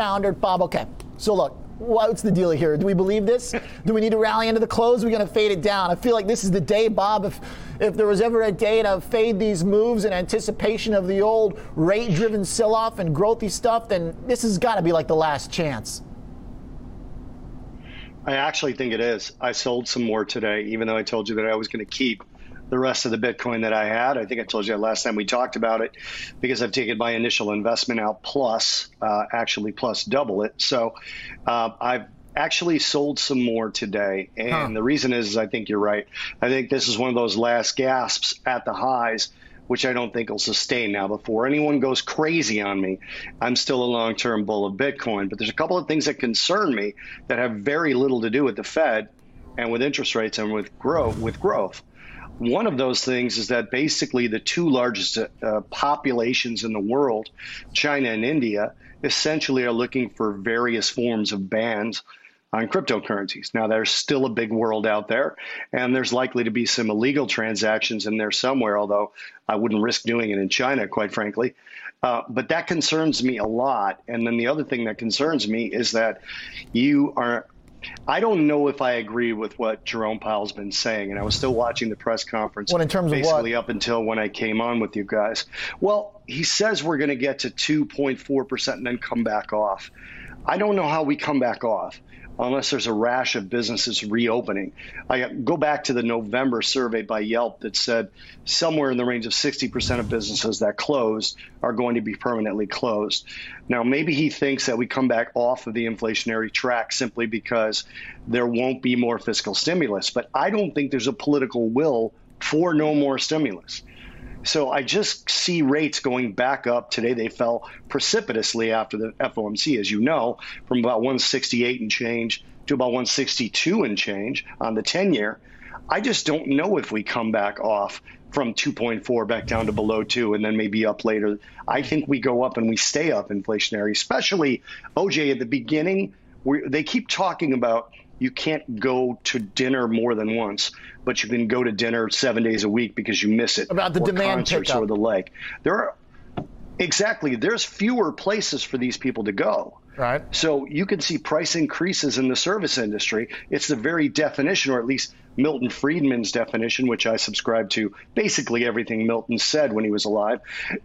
founder. Bob, okay. So look, what's the deal here? Do we believe this? Do we need to rally into the close? We're going to fade it down. I feel like this is the day, Bob. If if there was ever a day to fade these moves in anticipation of the old rate-driven sell-off and growthy stuff, then this has got to be like the last chance. I actually think it is. I sold some more today, even though I told you that I was going to keep the rest of the Bitcoin that I had. I think I told you that last time we talked about it because I've taken my initial investment out plus, uh, actually plus double it. So uh, I've actually sold some more today. And huh. the reason is, is I think you're right. I think this is one of those last gasps at the highs which I don't think will sustain now. Before anyone goes crazy on me, I'm still a long term bull of Bitcoin. But there's a couple of things that concern me that have very little to do with the Fed and with interest rates and with growth. With growth. One of those things is that basically the two largest uh, populations in the world, China and India, essentially are looking for various forms of bans on cryptocurrencies. Now, there's still a big world out there, and there's likely to be some illegal transactions in there somewhere, although I wouldn't risk doing it in China, quite frankly. Uh, but that concerns me a lot. And then the other thing that concerns me is that you are. I don't know if I agree with what Jerome Powell's been saying, and I was still watching the press conference. What in terms basically of up until when I came on with you guys. Well, he says we're going to get to 2.4 percent and then come back off. I don't know how we come back off unless there's a rash of businesses reopening. I go back to the November survey by Yelp that said somewhere in the range of 60% of businesses that closed are going to be permanently closed. Now, maybe he thinks that we come back off of the inflationary track simply because there won't be more fiscal stimulus, but I don't think there's a political will for no more stimulus. So I just see rates going back up. Today they fell precipitously after the FOMC, as you know, from about 168 and change to about 162 and change on the 10 year. I just don't know if we come back off from 2.4 back down to below 2 and then maybe up later. I think we go up and we stay up inflationary, especially OJ at the beginning. they keep talking about you can't go to dinner more than once, but you can go to dinner seven days a week because you miss it. About the demand concerts pickup. or the like. There are exactly there's fewer places for these people to go. Right. So you can see price increases in the service industry. It's the very definition, or at least Milton Friedman's definition, which I subscribe to basically everything Milton said when he was alive,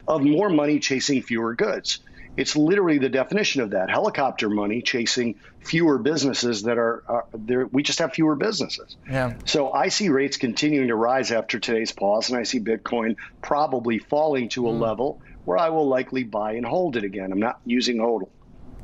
of more money chasing fewer goods. It's literally the definition of that helicopter money chasing fewer businesses that are, are there. We just have fewer businesses. Yeah. So I see rates continuing to rise after today's pause, and I see Bitcoin probably falling to a mm. level where I will likely buy and hold it again. I'm not using HODL.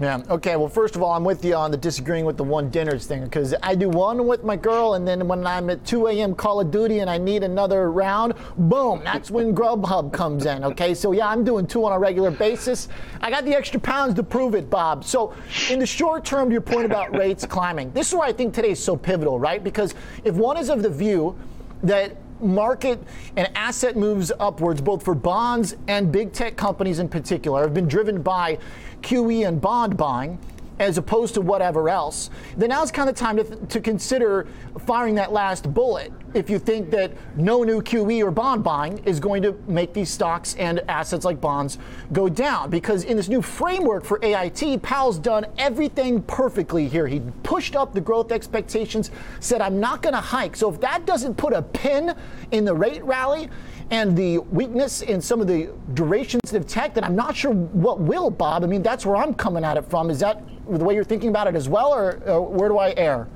Yeah. Okay. Well, first of all, I'm with you on the disagreeing with the one dinners thing because I do one with my girl, and then when I'm at 2 a.m. Call of Duty and I need another round, boom, that's when Grubhub comes in. Okay. So yeah, I'm doing two on a regular basis. I got the extra pounds to prove it, Bob. So in the short term, to your point about rates climbing, this is why I think today is so pivotal, right? Because if one is of the view that market and asset moves upwards, both for bonds and big tech companies in particular, have been driven by QE and bond buying as opposed to whatever else, then now now's kind of time to, to consider firing that last bullet if you think that no new QE or bond buying is going to make these stocks and assets like bonds go down. Because in this new framework for AIT, Powell's done everything perfectly here. He pushed up the growth expectations, said, I'm not going to hike. So if that doesn't put a pin in the rate rally, and the weakness in some of the durations of tech, then I'm not sure what will, Bob. I mean, that's where I'm coming at it from. Is that the way you're thinking about it as well, or, or where do I err?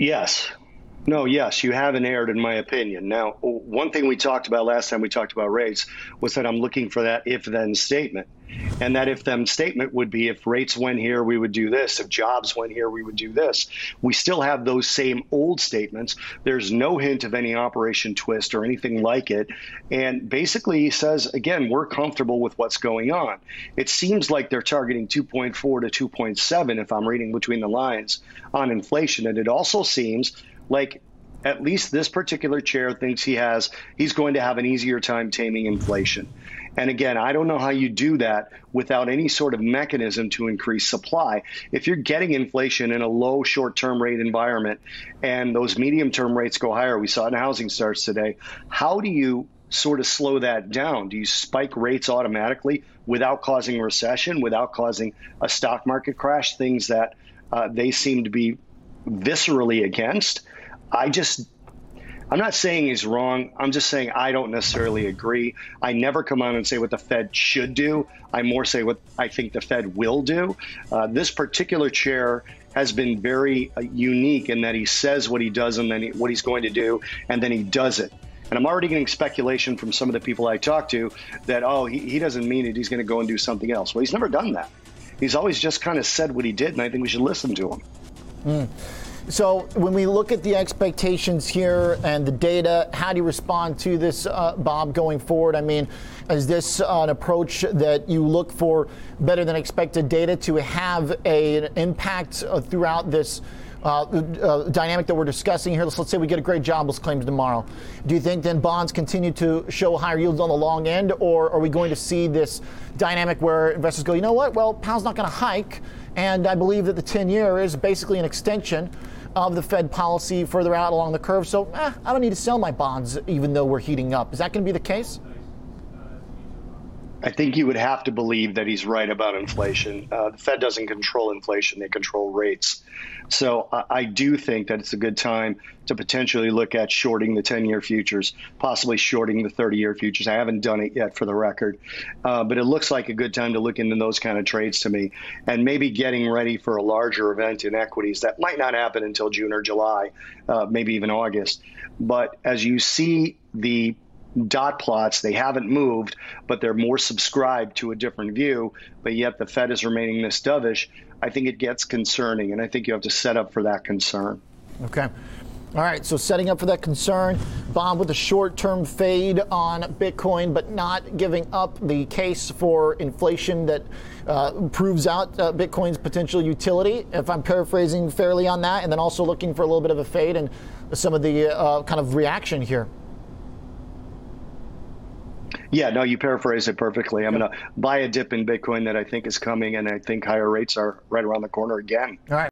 Yes. No, yes, you haven't erred, in my opinion. Now, one thing we talked about last time we talked about rates was that I'm looking for that if then statement. And that if then statement would be if rates went here, we would do this. If jobs went here, we would do this. We still have those same old statements. There's no hint of any Operation Twist or anything like it. And basically, he says, again, we're comfortable with what's going on. It seems like they're targeting 2.4 to 2.7, if I'm reading between the lines, on inflation. And it also seems like at least this particular chair thinks he has he's going to have an easier time taming inflation. And again, I don't know how you do that without any sort of mechanism to increase supply. If you're getting inflation in a low short term rate environment and those medium term rates go higher, we saw it in housing starts today, how do you sort of slow that down? Do you spike rates automatically without causing recession, without causing a stock market crash, things that uh, they seem to be viscerally against? I just I'm not saying he's wrong. I'm just saying I don't necessarily agree. I never come on and say what the Fed should do. I more say what I think the Fed will do. Uh, this particular chair has been very uh, unique in that he says what he does and then he, what he's going to do, and then he does it. And I'm already getting speculation from some of the people I talk to that, oh, he, he doesn't mean it. He's going to go and do something else. Well, he's never done that. He's always just kind of said what he did, and I think we should listen to him. Mm. So, when we look at the expectations here and the data, how do you respond to this, uh, Bob, going forward? I mean, is this an approach that you look for better than expected data to have a, an impact uh, throughout this? Uh, uh, dynamic that we're discussing here. Let's, let's say we get a great jobless claims tomorrow. Do you think then bonds continue to show higher yields on the long end, or are we going to see this dynamic where investors go, you know what? Well, Powell's not going to hike, and I believe that the 10 year is basically an extension of the Fed policy further out along the curve. So eh, I don't need to sell my bonds even though we're heating up. Is that going to be the case? I think you would have to believe that he's right about inflation. Uh, the Fed doesn't control inflation, they control rates. So uh, I do think that it's a good time to potentially look at shorting the 10 year futures, possibly shorting the 30 year futures. I haven't done it yet for the record, uh, but it looks like a good time to look into those kind of trades to me and maybe getting ready for a larger event in equities that might not happen until June or July, uh, maybe even August. But as you see the dot plots. They haven't moved, but they're more subscribed to a different view. But yet the Fed is remaining this dovish. I think it gets concerning, and I think you have to set up for that concern. Okay. All right, so setting up for that concern, Bob with a short term fade on Bitcoin, but not giving up the case for inflation that uh, proves out uh, Bitcoin's potential utility, if I'm paraphrasing fairly on that, and then also looking for a little bit of a fade and some of the uh, kind of reaction here. Yeah, no, you paraphrase it perfectly. I'm going to buy a dip in Bitcoin that I think is coming, and I think higher rates are right around the corner again. All right.